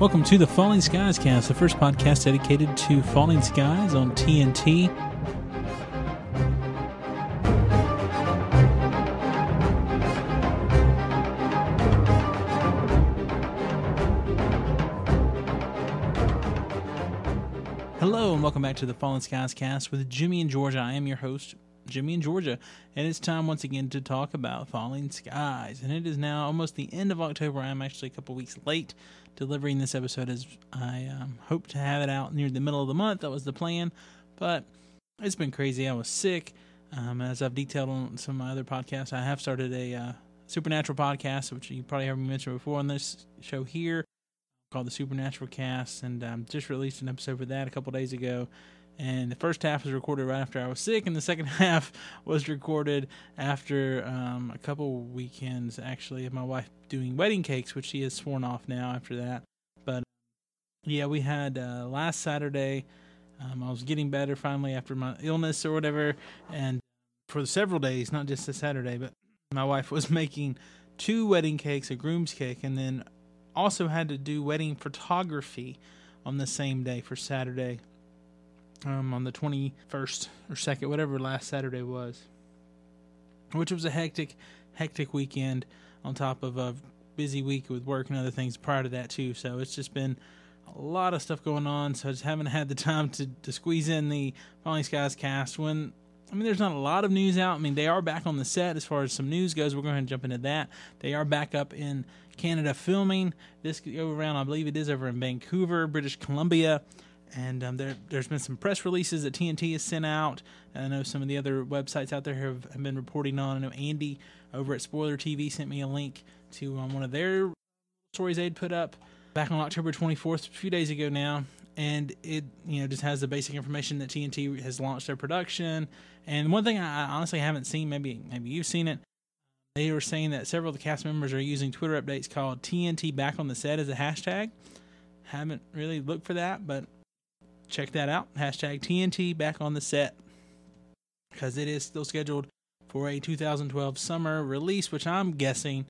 Welcome to the Falling Skies cast, the first podcast dedicated to falling skies on TNT. Hello, and welcome back to the Falling Skies cast with Jimmy and Georgia. I am your host, Jimmy in Georgia, and it's time once again to talk about falling skies. And it is now almost the end of October. I'm actually a couple weeks late delivering this episode as I um, hope to have it out near the middle of the month. That was the plan, but it's been crazy. I was sick. Um, as I've detailed on some of my other podcasts, I have started a uh, supernatural podcast, which you probably heard me mention before on this show here, called the Supernatural Cast, and um, just released an episode for that a couple days ago. And the first half was recorded right after I was sick, and the second half was recorded after um, a couple weekends, actually, of my wife doing wedding cakes, which she has sworn off now after that. But yeah, we had uh, last Saturday. Um, I was getting better finally after my illness or whatever, and for several days, not just a Saturday, but my wife was making two wedding cakes, a groom's cake, and then also had to do wedding photography on the same day for Saturday um, on the 21st or 2nd, whatever last Saturday was, which was a hectic, hectic weekend on top of a busy week with work and other things prior to that, too. So it's just been a lot of stuff going on. So I just haven't had the time to, to squeeze in the Falling Skies cast when. I mean, there's not a lot of news out. I mean, they are back on the set as far as some news goes. We're going to jump into that. They are back up in Canada filming. This go around, I believe it is over in Vancouver, British Columbia and um, there, has been some press releases that TNT has sent out. I know some of the other websites out there have, have been reporting on. I know Andy over at Spoiler TV sent me a link to um, one of their stories they'd put up back on October 24th, a few days ago now, and it you know just has the basic information that TNT has launched their production. And one thing I honestly haven't seen, maybe maybe you've seen it. They were saying that several of the cast members are using Twitter updates called TNT back on the set as a hashtag. Haven't really looked for that, but check that out. Hashtag TNT back on the set because it is still scheduled for a 2012 summer release, which I'm guessing,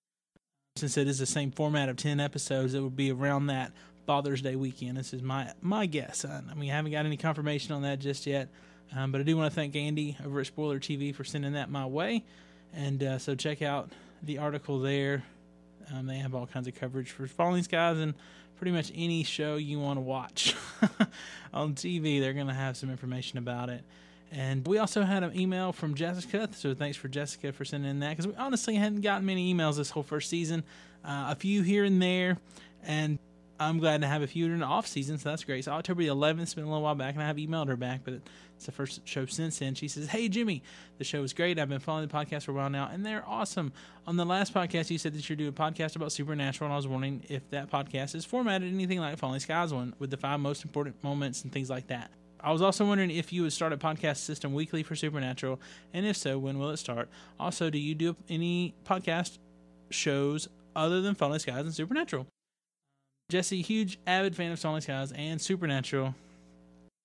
since it is the same format of 10 episodes, it would be around that Father's Day weekend. This is my my guess. I mean, I haven't got any confirmation on that just yet, um, but I do want to thank Andy over at Spoiler TV for sending that my way. And uh, so check out the article there. Um, they have all kinds of coverage for Falling Skies and pretty much any show you want to watch on TV. They're going to have some information about it. And we also had an email from Jessica, so thanks for Jessica for sending in that because we honestly hadn't gotten many emails this whole first season, uh, a few here and there, and I'm glad to have a few during the off season, so that's great. So October the 11th, it's been a little while back, and I have emailed her back, but it's the first show since then. She says, "Hey Jimmy, the show is great. I've been following the podcast for a while now, and they're awesome. On the last podcast, you said that you're doing a podcast about supernatural, and I was wondering if that podcast is formatted anything like Falling Skies one, with the five most important moments and things like that." I was also wondering if you would start a podcast system weekly for Supernatural, and if so, when will it start? Also, do you do any podcast shows other than Falling Skies and Supernatural? Jesse, huge avid fan of Falling Skies and Supernatural.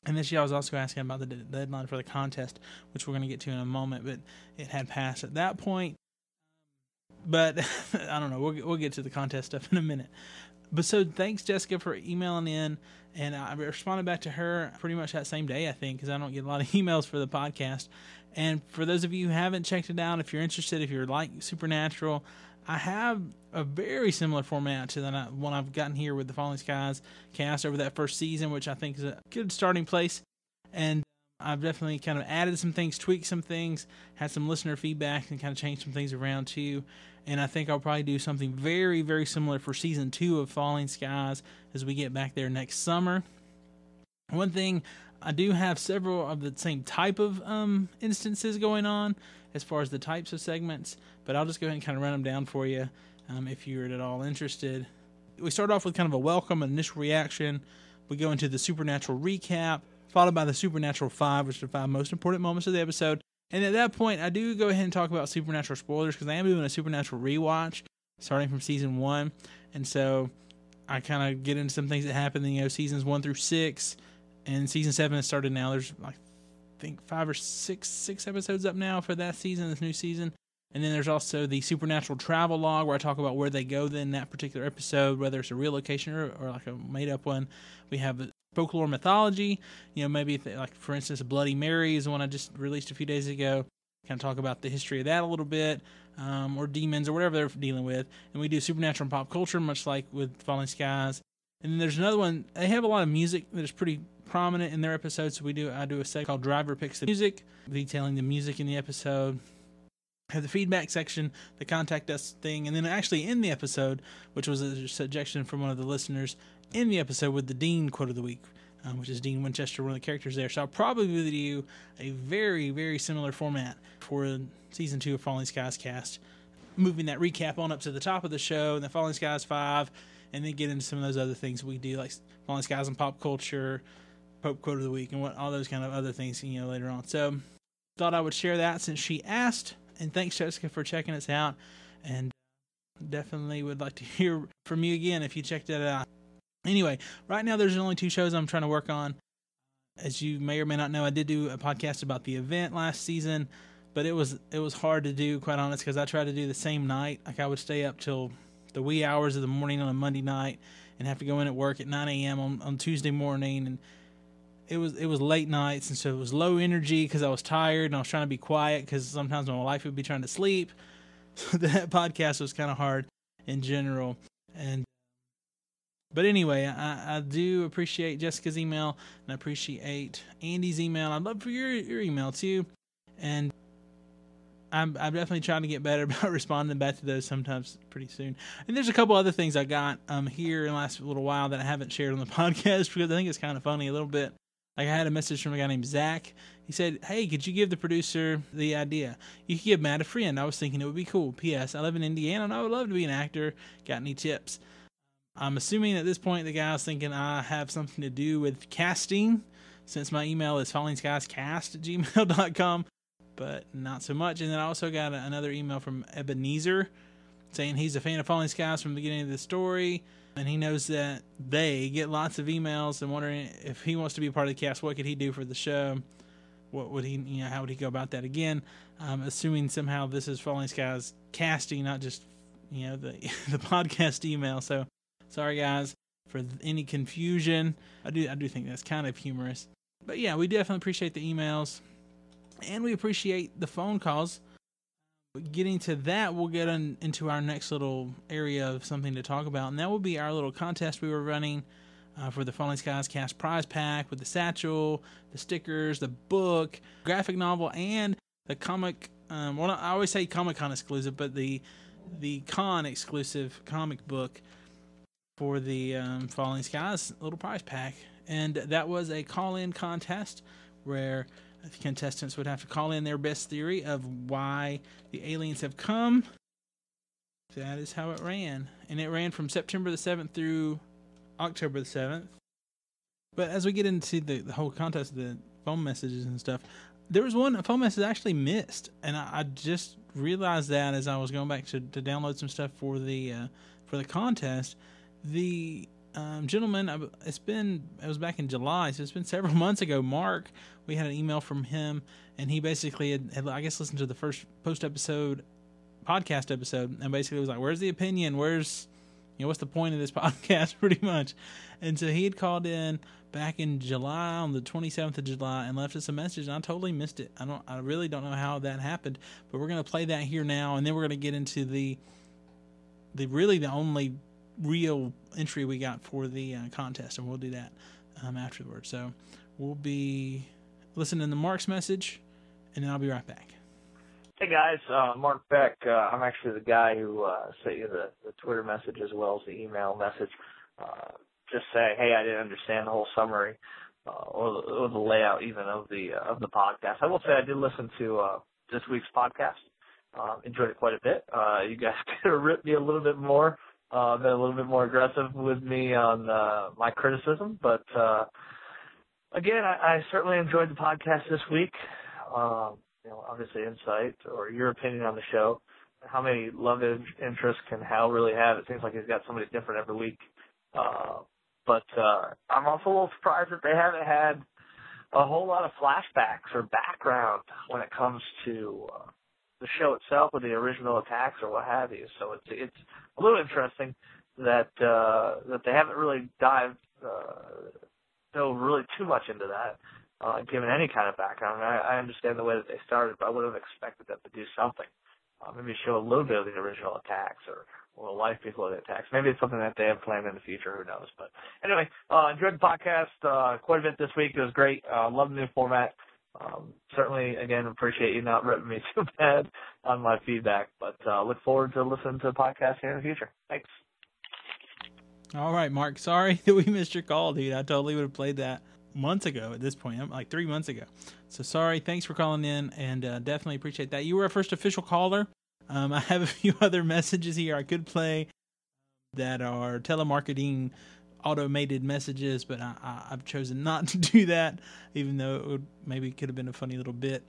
And this year I was also asking about the deadline for the contest, which we're going to get to in a moment, but it had passed at that point. But I don't know. We'll, we'll get to the contest stuff in a minute. But so thanks, Jessica, for emailing in. And I responded back to her pretty much that same day, I think, because I don't get a lot of emails for the podcast. And for those of you who haven't checked it out, if you're interested, if you're like Supernatural, I have a very similar format to the one I've gotten here with the Falling Skies cast over that first season, which I think is a good starting place. And I've definitely kind of added some things, tweaked some things, had some listener feedback, and kind of changed some things around too. And I think I'll probably do something very, very similar for season two of Falling Skies as we get back there next summer. One thing I do have several of the same type of um, instances going on as far as the types of segments, but I'll just go ahead and kind of run them down for you um, if you're at all interested. We start off with kind of a welcome, initial reaction. We go into the supernatural recap, followed by the supernatural five, which are the five most important moments of the episode. And at that point, I do go ahead and talk about supernatural spoilers because I am doing a supernatural rewatch starting from season one, and so I kind of get into some things that happened in you know seasons one through six, and season seven has started now. There's like think five or six six episodes up now for that season, this new season, And then there's also the supernatural travel log where I talk about where they go then that particular episode, whether it's a real location or, or like a made up one. We have folklore mythology, you know, maybe if, like for instance, Bloody Mary is one I just released a few days ago. Kind of talk about the history of that a little bit, um, or demons or whatever they're dealing with. And we do supernatural and pop culture, much like with Falling Skies. And then there's another one. They have a lot of music that is pretty prominent in their episodes. So we do I do a segment called Driver Picks the Music, detailing the music in the episode have the feedback section, the contact us thing, and then actually in the episode, which was a suggestion from one of the listeners in the episode with the Dean quote of the week, um, which is Dean Winchester, one of the characters there. So I'll probably do a very, very similar format for season two of Falling Skies cast, moving that recap on up to the top of the show, and the Falling Skies 5, and then get into some of those other things we do, like Falling Skies and pop culture, Pope quote of the week, and what all those kind of other things, you know, later on. So thought I would share that since she asked and thanks, Jessica, for checking us out. And definitely would like to hear from you again if you checked that out. Anyway, right now there's only two shows I'm trying to work on. As you may or may not know, I did do a podcast about the event last season, but it was it was hard to do, quite honest, because I tried to do the same night. Like I would stay up till the wee hours of the morning on a Monday night and have to go in at work at 9 a.m. on, on Tuesday morning and it was it was late nights and so it was low energy because I was tired and I was trying to be quiet because sometimes my wife would be trying to sleep. So that podcast was kind of hard in general. And but anyway, I, I do appreciate Jessica's email and I appreciate Andy's email. I'd love for your your email too. And I'm I'm definitely trying to get better about responding back to those sometimes pretty soon. And there's a couple other things I got um here in the last little while that I haven't shared on the podcast because I think it's kind of funny a little bit. Like I had a message from a guy named Zach. He said, "Hey, could you give the producer the idea? You could give Matt a friend. I was thinking it would be cool. P.S. I live in Indiana and I would love to be an actor. Got any tips?" I'm assuming at this point the guy was thinking I have something to do with casting, since my email is fallingskiescast at gmail.com, but not so much. And then I also got another email from Ebenezer saying he's a fan of Falling Skies from the beginning of the story and he knows that they get lots of emails and wondering if he wants to be part of the cast, what could he do for the show? What would he, you know, how would he go about that again? Um, assuming somehow this is Falling Skies casting, not just, you know, the the podcast email. So, sorry guys for any confusion. I do I do think that's kind of humorous, but yeah, we definitely appreciate the emails, and we appreciate the phone calls getting to that, we'll get into our next little area of something to talk about, and that will be our little contest we were running uh, for the Falling Skies Cast prize pack with the satchel, the stickers, the book, graphic novel, and the comic. Um, well, I always say Comic Con exclusive, but the the con exclusive comic book for the um, Falling Skies little prize pack, and that was a call-in contest where the contestants would have to call in their best theory of why the aliens have come. That is how it ran. And it ran from September the 7th through October the 7th. But as we get into the, the whole contest, the phone messages and stuff, there was one phone message actually missed. And I, I just realized that as I was going back to, to download some stuff for the uh, for the contest. The um, gentleman, it's been, it was back in July, so it's been several months ago. Mark, we had an email from him, and he basically had, had I guess, listened to the first post episode, podcast episode, and basically was like, Where's the opinion? Where's, you know, what's the point of this podcast, pretty much? And so he had called in back in July, on the 27th of July, and left us a message, and I totally missed it. I don't, I really don't know how that happened, but we're going to play that here now, and then we're going to get into the, the really the only real entry we got for the uh, contest, and we'll do that um, afterwards. So we'll be listening to Mark's message, and then I'll be right back. Hey guys, uh, Mark Beck. Uh, I'm actually the guy who uh, sent you the, the Twitter message as well as the email message. Uh, just say, hey, I didn't understand the whole summary uh, or, the, or the layout even of the of the podcast. I will say I did listen to this week's podcast. Uh, enjoyed it quite a bit. You guys could have ripped me a little bit more uh, been a little bit more aggressive with me on uh, my criticism, but uh, again, I, I certainly enjoyed the podcast this week. Um, you know, obviously, insight or your opinion on the show. How many love interests can Hal really have? It seems like he's got somebody different every week. Uh, but uh, I'm also a little surprised that they haven't had a whole lot of flashbacks or background when it comes to uh, the show itself or the original attacks or what have you. So it's it's a little interesting that uh, that they haven't really dived uh, dove really too much into that, uh, given any kind of background. I, I understand the way that they started, but I would have expected them to do something. Uh, maybe show a little bit of the original attacks or or life before the attacks. Maybe it's something that they have planned in the future. Who knows? But anyway, uh, enjoyed the podcast uh, quite a bit this week. It was great. Uh, love the new format. Um, certainly, again, appreciate you not ripping me too bad on my feedback, but uh, look forward to listening to the podcast here in the future. Thanks. All right, Mark. Sorry that we missed your call, dude. I totally would have played that months ago at this point, like three months ago. So sorry. Thanks for calling in, and uh, definitely appreciate that. You were our first official caller. Um, I have a few other messages here I could play that are telemarketing automated messages, but I, I, have chosen not to do that, even though it would, maybe could have been a funny little bit.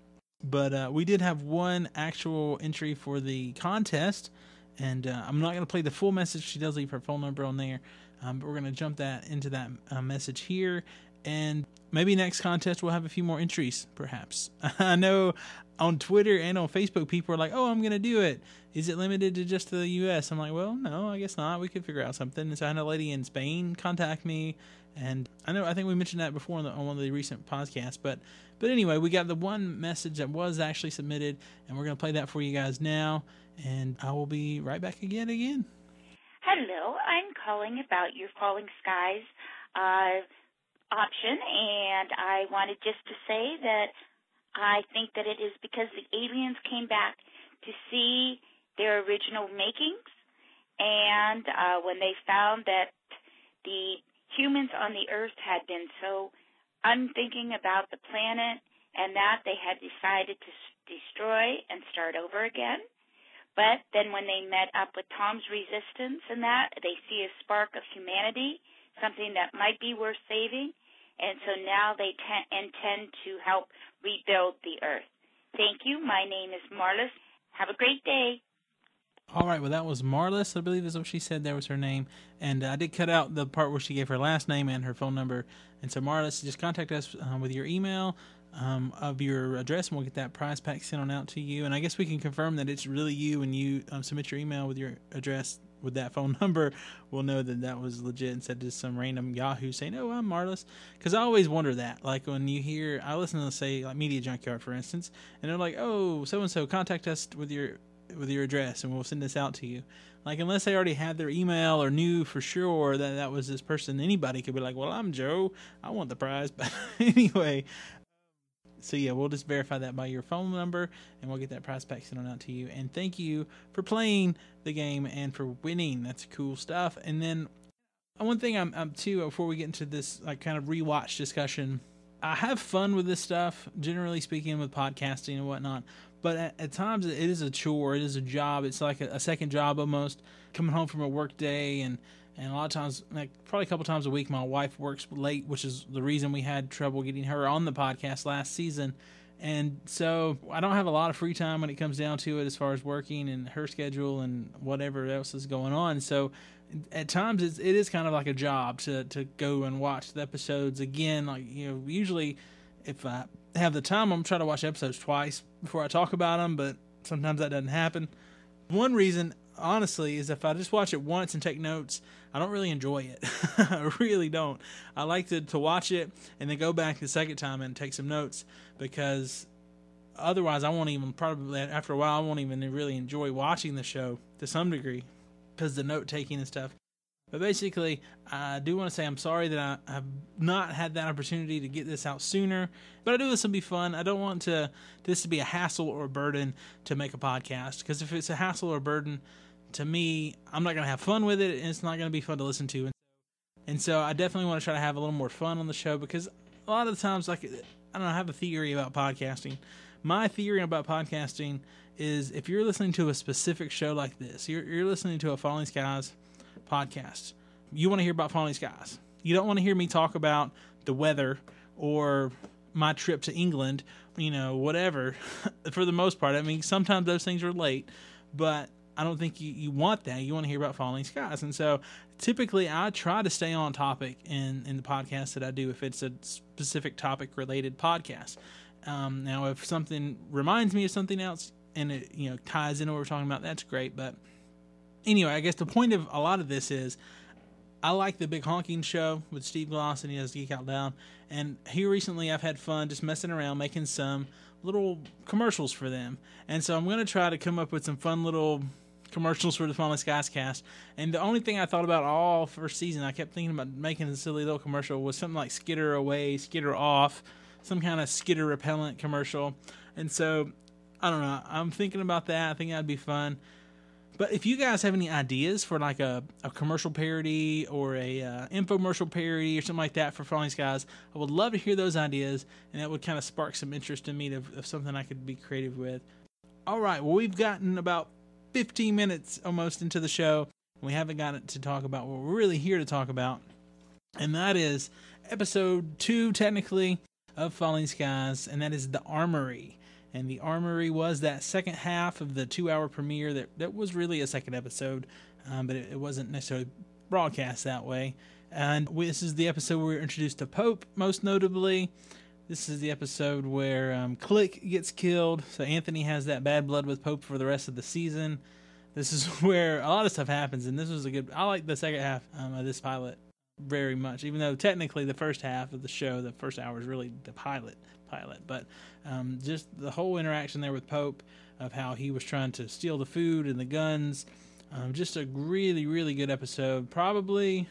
But uh, we did have one actual entry for the contest, and uh, I'm not going to play the full message. She does leave her phone number on there, um, but we're going to jump that into that uh, message here. And maybe next contest we'll have a few more entries, perhaps. I know on Twitter and on Facebook, people are like, "Oh, I'm going to do it. Is it limited to just the U.S.?" I'm like, "Well, no, I guess not. We could figure out something." And so I had a lady in Spain contact me, and I know I think we mentioned that before on, the, on one of the recent podcasts, but but anyway, we got the one message that was actually submitted, and we're going to play that for you guys now and I will be right back again again. Hello, I'm calling about your Falling Skies uh, option, and I wanted just to say that I think that it is because the aliens came back to see their original makings, and uh, when they found that the humans on the Earth had been so unthinking about the planet and that they had decided to destroy and start over again. But then when they met up with Tom's resistance and that, they see a spark of humanity, something that might be worth saving. And so now they intend to help rebuild the earth. Thank you. My name is Marlis. Have a great day. All right, well, that was Marlis, I believe is what she said. There was her name. And uh, I did cut out the part where she gave her last name and her phone number. And so, Marlis, just contact us uh, with your email um, of your address, and we'll get that prize pack sent on out to you. And I guess we can confirm that it's really you, and you um, submit your email with your address with that phone number. We'll know that that was legit and instead of some random Yahoo saying, "Oh, I'm Marlis." Because I always wonder that, like when you hear, I listen to say like Media Junkyard, for instance, and they're like, "Oh, so and so, contact us with your with your address, and we'll send this out to you." Like unless they already had their email or knew for sure that that was this person, anybody could be like, "Well, I'm Joe. I want the prize." But anyway, so yeah, we'll just verify that by your phone number, and we'll get that prize pack sent out to you. And thank you for playing the game and for winning. That's cool stuff. And then uh, one thing I'm, I'm too before we get into this like kind of rewatch discussion. I have fun with this stuff, generally speaking, with podcasting and whatnot. But at, at times, it is a chore. It is a job. It's like a, a second job almost. Coming home from a work day and and a lot of times, like probably a couple times a week, my wife works late, which is the reason we had trouble getting her on the podcast last season. And so I don't have a lot of free time when it comes down to it, as far as working and her schedule and whatever else is going on. So at times it's, it is kind of like a job to to go and watch the episodes again. Like you know, usually if I have the time, I'm trying to watch episodes twice before I talk about them, but sometimes that doesn't happen. One reason honestly is if I just watch it once and take notes, I don't really enjoy it. I really don't. I like to, to watch it and then go back the second time and take some notes because otherwise I won't even probably after a while I won't even really enjoy watching the show to some degree because the note taking and stuff. But basically, I do want to say I'm sorry that I have not had that opportunity to get this out sooner. But I do this will be fun. I don't want to this to be a hassle or a burden to make a podcast because if it's a hassle or a burden, to me, I'm not going to have fun with it, and it's not going to be fun to listen to. And so I definitely want to try to have a little more fun on the show because a lot of the times, like, I don't know, I have a theory about podcasting. My theory about podcasting is if you're listening to a specific show like this, you're, you're listening to a Falling Skies podcast, you want to hear about Falling Skies. You don't want to hear me talk about the weather or my trip to England, you know, whatever, for the most part. I mean, sometimes those things are late, but I don't think you, you want that. You want to hear about falling skies. And so typically I try to stay on topic in, in the podcast that I do if it's a specific topic related podcast. Um, now, if something reminds me of something else, and it you know ties into what we're talking about, that's great. But anyway, I guess the point of a lot of this is I like the Big Honking Show with Steve Gloss and he has Geek Out Loud. And here recently, I've had fun just messing around, making some little commercials for them. And so I'm going to try to come up with some fun little commercials for the Falling Skies cast. And the only thing I thought about all first season, I kept thinking about making a silly little commercial was something like Skitter Away, Skitter Off, some kind of skitter repellent commercial. And so I don't know. I'm thinking about that. I think that'd be fun. But if you guys have any ideas for like a, a commercial parody or a uh, infomercial parody or something like that for Falling Skies, I would love to hear those ideas, and that would kind of spark some interest in me of, of something I could be creative with. All right, well we've gotten about 15 minutes almost into the show. We haven't gotten to talk about what we're really here to talk about, and that is episode two, technically, of Falling Skies, and that is the Armory and the armory was that second half of the two hour premiere that, that was really a second episode um, but it, it, wasn't necessarily broadcast that way. And we, this is the episode where we're introduced to pope most notably. This is the episode where um, click gets killed. So anthony has that bad blood with pope for the rest of the season. This is where a lot of stuff happens and this was a good i like the second half um, of this pilot very much even though technically the first half of the show the first hour is really the pilot pilot. But um, just the whole interaction there with Pope of how he was trying to steal the food and the guns. Um, just a really, really good episode. Probably,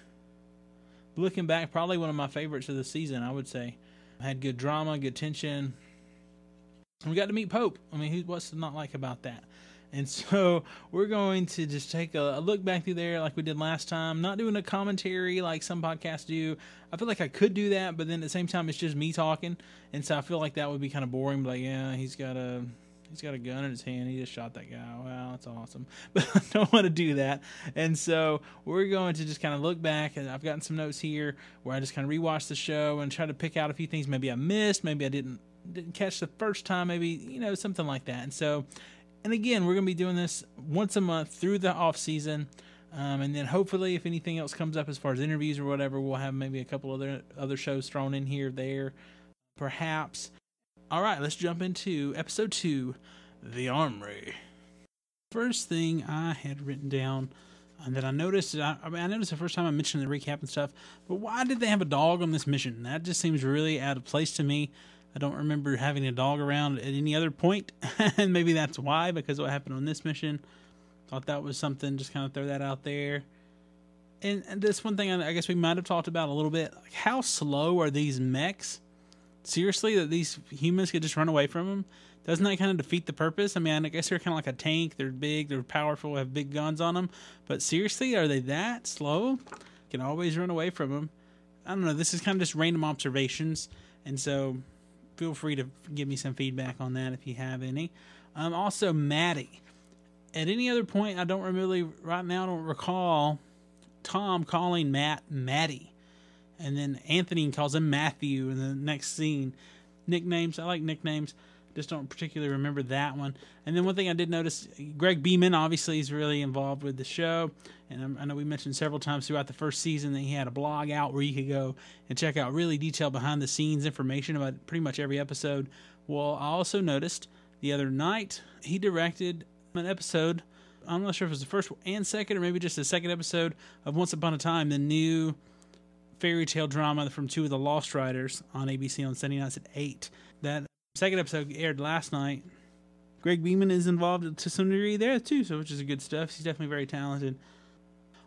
looking back, probably one of my favorites of the season, I would say. Had good drama, good tension. We got to meet Pope. I mean, what's to not like about that? And so we're going to just take a, a, look back through there like we did last time, not doing a commentary like some podcasts do. I feel like I could do that, but then at the same time, it's just me talking. And so I feel like that would be kind of boring. But like, yeah, he's got a. He's got a gun in his hand. He just shot that guy. Wow, that's awesome. But I don't want to do that. And so we're going to just kind of look back. And I've gotten some notes here where I just kind of rewatch the show and try to pick out a few things maybe I missed, maybe I didn't didn't catch the first time, maybe you know something like that. And so and again, we're going to be doing this once a month through the off season. Um, and then hopefully, if anything else comes up as far as interviews or whatever, we'll have maybe a couple other other shows thrown in here, there, perhaps. All right, let's jump into episode two, the Armory. First thing I had written down uh, that I noticed, I, I, mean, I noticed the first time I mentioned the recap and stuff, but why did they have a dog on this mission? That just seems really out of place to me. I don't remember having a dog around at any other point, and maybe that's why because what happened on this mission. Thought that was something. Just kind of throw that out there. And, and this one thing I guess we might have talked about a little bit. Like how slow are these mechs? Seriously, that these humans could just run away from them? Doesn't that kind of defeat the purpose? I mean, I guess they're kind of like a tank. They're big, they're powerful, have big guns on them. But seriously, are they that slow? Can always run away from them. I don't know. This is kind of just random observations, and so feel free to give me some feedback on that if you have any. Um, also, Maddie. At any other point, I don't really, right now, I don't recall Tom calling Matt Maddie. And then Anthony calls him Matthew in the next scene. Nicknames, I like nicknames. Just don't particularly remember that one. And then one thing I did notice, Greg Beeman obviously is really involved with the show, and I know we mentioned several times throughout the first season that he had a blog out where you could go and check out really detailed behind the scenes information about pretty much every episode. Well, I also noticed the other night he directed an episode. I'm not sure if it was the first and second, or maybe just the second episode of Once Upon a Time, the new fairy tale drama from two of the Lost Riders on ABC on Sunday nights at eight. That second episode aired last night. Greg Beeman is involved to some degree there too, so which is good stuff. He's definitely very talented.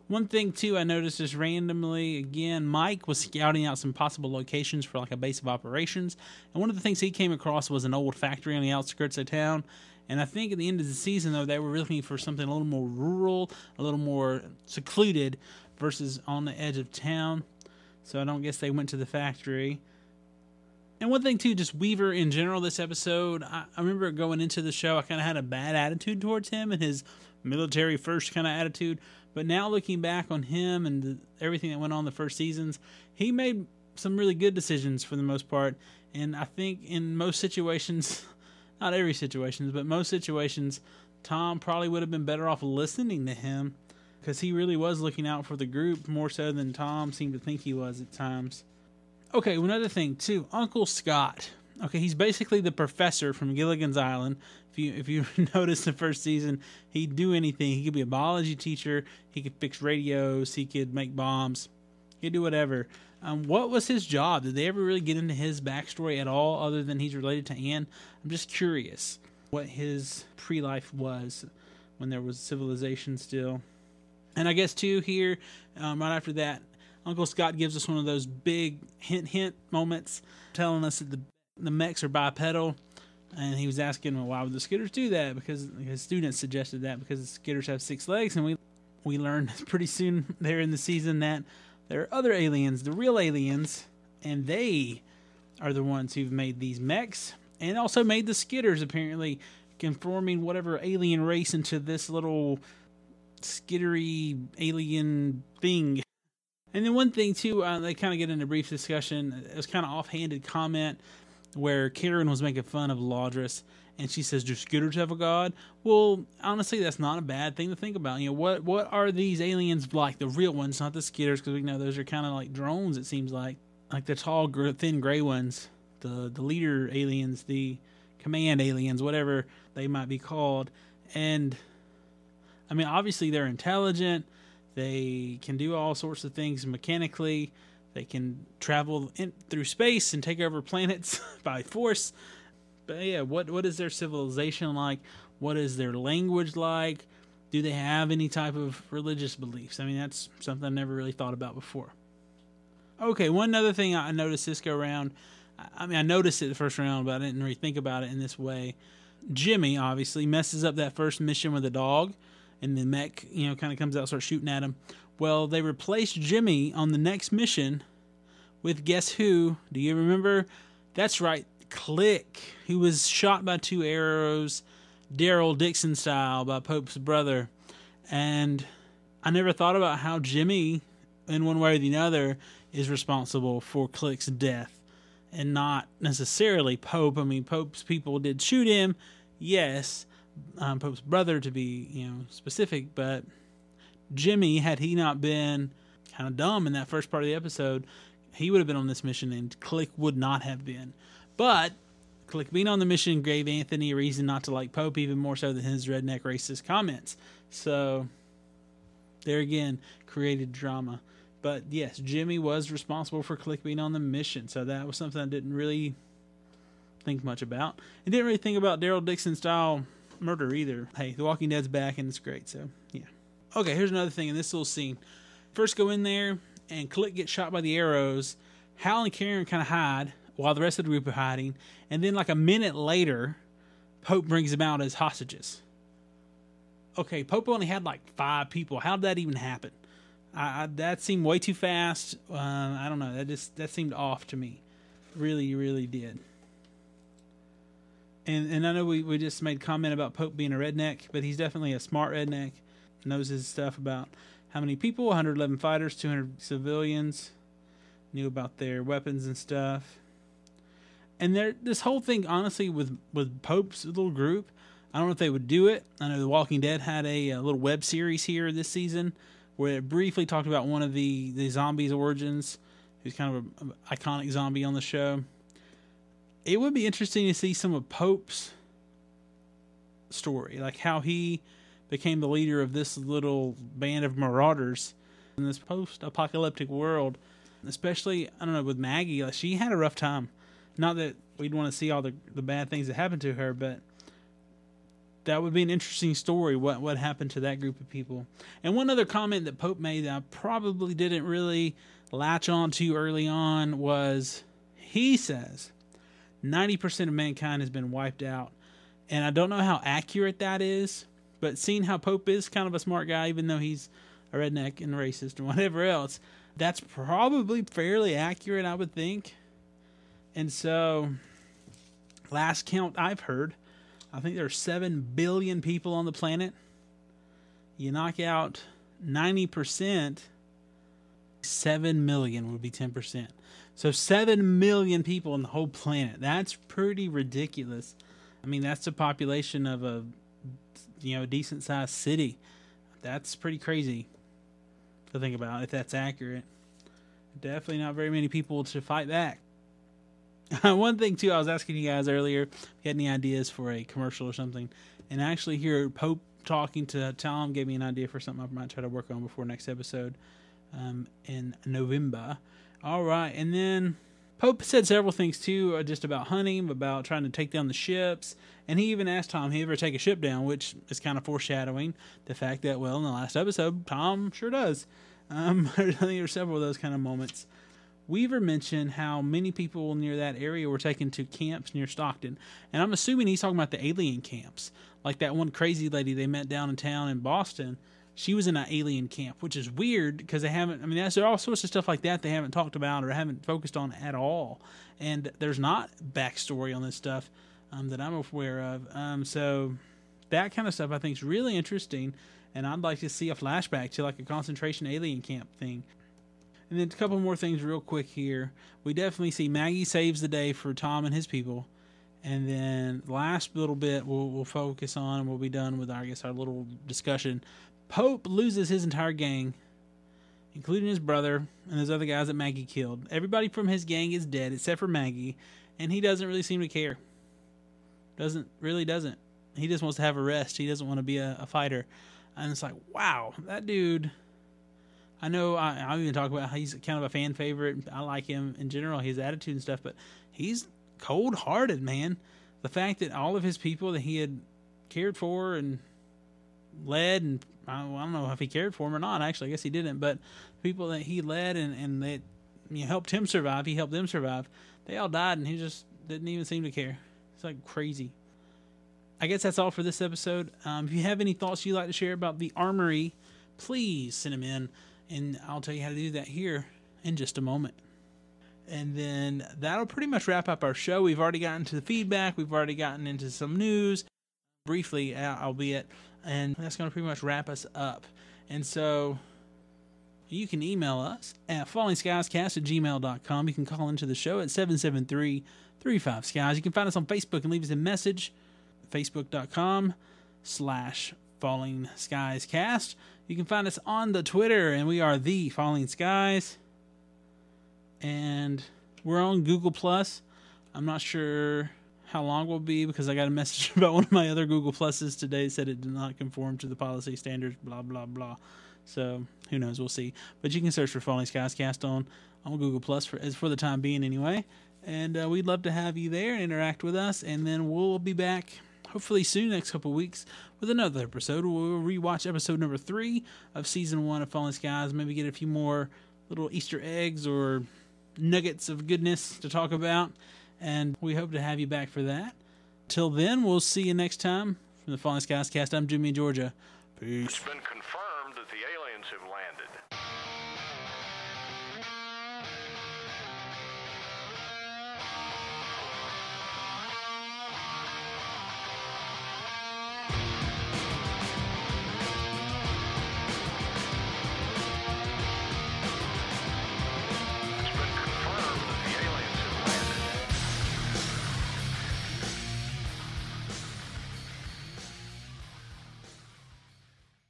One thing too, I noticed just randomly again, Mike was scouting out some possible locations for like a base of operations, and one of the things he came across was an old factory on the outskirts of town. And I think at the end of the season, though, they were looking for something a little more rural, a little more secluded, versus on the edge of town. So I don't guess they went to the factory. And one thing too, just Weaver in general, this episode, I, I remember going into the show, I kind of had a bad attitude towards him and his military first kind of attitude. But now looking back on him and the, everything that went on the first seasons, he made some really good decisions for the most part. And I think in most situations, not every situation, but most situations, Tom probably would have been better off listening to him because he really was looking out for the group more so than Tom seemed to think he was at times. Okay, another thing too, Uncle Scott. Okay, he's basically the professor from Gilligan's Island. If you if you notice the first season, he'd do anything. He could be a biology teacher. He could fix radios. He could make bombs. He could do whatever. Um, what was his job? Did they ever really get into his backstory at all, other than he's related to Anne? I'm just curious what his pre life was when there was civilization still. And I guess too here, um, right after that, Uncle Scott gives us one of those big hint hint moments, telling us that the the mechs are bipedal. And he was asking, well, why would the skitters do that? Because his students suggested that because the skitters have six legs, and we we learned pretty soon there in the season that there are other aliens, the real aliens, and they are the ones who've made these mechs and also made the skitters apparently conforming whatever alien race into this little skittery alien thing. And then one thing too, uh, they kind of get into a brief discussion. It was kind of offhanded comment where Karen was making fun of Lourdes, and she says, "Do skitters have a god?" Well, honestly, that's not a bad thing to think about. You know, what what are these aliens like? The real ones, not the skitters, because we know those are kind of like drones. It seems like, like the tall, thin, gray ones, the the leader aliens, the command aliens, whatever they might be called, and I mean, obviously they're intelligent. They can do all sorts of things mechanically. They can travel in, through space and take over planets by force. But yeah, what what is their civilization like? What is their language like? Do they have any type of religious beliefs? I mean, that's something I never really thought about before. Okay, one other thing I noticed this go around. I mean, I noticed it the first round, but I didn't really think about it in this way. Jimmy obviously messes up that first mission with the dog and the mech, you know, kind of comes out, starts shooting at him. Well, they replaced Jimmy on the next mission with guess who? Do you remember? That's right, Click, who was shot by two arrows, Daryl Dixon style by Pope's brother. And I never thought about how Jimmy, in one way or the other, is responsible for Click's death and not necessarily Pope. I mean, Pope's people did shoot him, yes, um, Pope's brother to be you know specific, but Jimmy, had he not been kind of dumb in that first part of the episode, he would have been on this mission, and Click would not have been. But Click being on the mission gave Anthony a reason not to like Pope even more so than his redneck racist comments. So there again, created drama. But yes, Jimmy was responsible for Click being on the mission, so that was something I didn't really think much about. I didn't really think about Daryl Dixon style murder either. Hey, The Walking Dead's back and it's great. So yeah. Okay, here's another thing in this little scene. First, go in there and Click gets shot by the arrows. Hal and Karen kind of hide while the rest of the group are hiding, and then like a minute later, Pope brings them out as hostages. Okay, Pope only had like five people. How did that even happen? I, I, that seemed way too fast. Uh, I don't know. That just that seemed off to me. Really, really did and and I know we, we just made comment about Pope being a redneck, but he's definitely a smart redneck. Knows his stuff about how many people, 111 fighters, 200 civilians, knew about their weapons and stuff. And there, this whole thing, honestly, with with Pope's little group, I don't know if they would do it. I know The Walking Dead had a, a little web series here this season where it briefly talked about one of the the zombies' origins, who's kind of an iconic zombie on the show it would be interesting to see some of Pope's story, like how he became the leader of this little band of marauders in this post-apocalyptic world. Especially, I don't know, with Maggie, like she had a rough time. Not that we'd want to see all the the bad things that happened to her, but that would be an interesting story. What what happened to that group of people? And one other comment that Pope made that I probably didn't really latch on to early on was he says 90% of mankind has been wiped out. And I don't know how accurate that is, but seeing how Pope is kind of a smart guy, even though he's a redneck and racist and whatever else, that's probably fairly accurate, I would think. And so, last count I've heard, I think there are 7 billion people on the planet. You knock out 90%, 7 million would be 10%. So 7 million people on the whole planet. That's pretty ridiculous. I mean, that's the population of a you know, decent sized city. That's pretty crazy to think about if that's accurate. Definitely not very many people to fight back. one thing too, I was asking you guys earlier, if you had any ideas for a commercial or something, and actually hear Pope talking to Tom gave me an idea for something I might try to work on before next episode um, in November. All right, and then Pope said several things too, uh, just about hunting, about trying to take down the ships, and he even asked Tom he ever take a ship down, which is kind of foreshadowing the fact that well, in the last episode, Tom sure does. Um, I think there are several of those kind of moments. Weaver mentioned how many people near that area were taken to camps near Stockton, and I'm assuming he's talking about the alien camps, like that one crazy lady they met down in town in Boston. She was in an alien camp, which is weird because they haven't. I mean, there's all sorts of stuff like that they haven't talked about or haven't focused on at all, and there's not backstory on this stuff um, that I'm aware of. Um, so that kind of stuff I think is really interesting, and I'd like to see a flashback to like a concentration alien camp thing. And then a couple more things real quick here. We definitely see Maggie saves the day for Tom and his people. And then last little bit we'll, we'll focus on we'll be done with our, I guess our little discussion. Pope loses his entire gang, including his brother and those other guys that Maggie killed. Everybody from his gang is dead except for Maggie, and he doesn't really seem to care. Doesn't really doesn't. He just wants to have a rest. He doesn't want to be a, a fighter. And it's like, wow, that dude I know I, I even talk about how he's kind of a fan favorite. I like him in general, his attitude and stuff, but he's cold hearted, man. The fact that all of his people that he had cared for and led, and I, don't know if he cared for him or not. Actually, I guess he didn't, but people that he led and and that you know, helped him survive, he helped them survive. They all died, and he just didn't even seem to care. It's like crazy. I guess that's all for this episode. Um, if you have any thoughts you'd like to share about the armory, please send them in and I'll tell you how to do that here in just a moment. And then that'll pretty much wrap up our show. We've already gotten to the feedback, we've already gotten into some news, briefly, albeit, and that's going to pretty much wrap us up. And so you can email us at fallingskiescast at gmail.com. You can call into the show at 773 35 Skies. You can find us on Facebook and leave us a message, facebook.com slash Falling Skies Cast. You can find us on the Twitter, and we are the Falling Skies. And we're on Google Plus. I'm not sure how long we'll be because I got a message about one of my other Google Pluses today said it did not conform to the policy standards, blah blah blah. So who knows? We'll see. But you can search for Falling Skies Cast on on Google Plus for for the time being anyway. And uh, we'd love to have you there and interact with us. And then we'll be back hopefully soon, next couple weeks, with another episode. We'll rewatch episode number three of season one of Falling Skies. Maybe get a few more little Easter eggs or nuggets of goodness to talk about. And we hope to have you back for that. Till then, we'll see you next time from the Falling Skies cast. I'm Jimmy Georgia. Peace.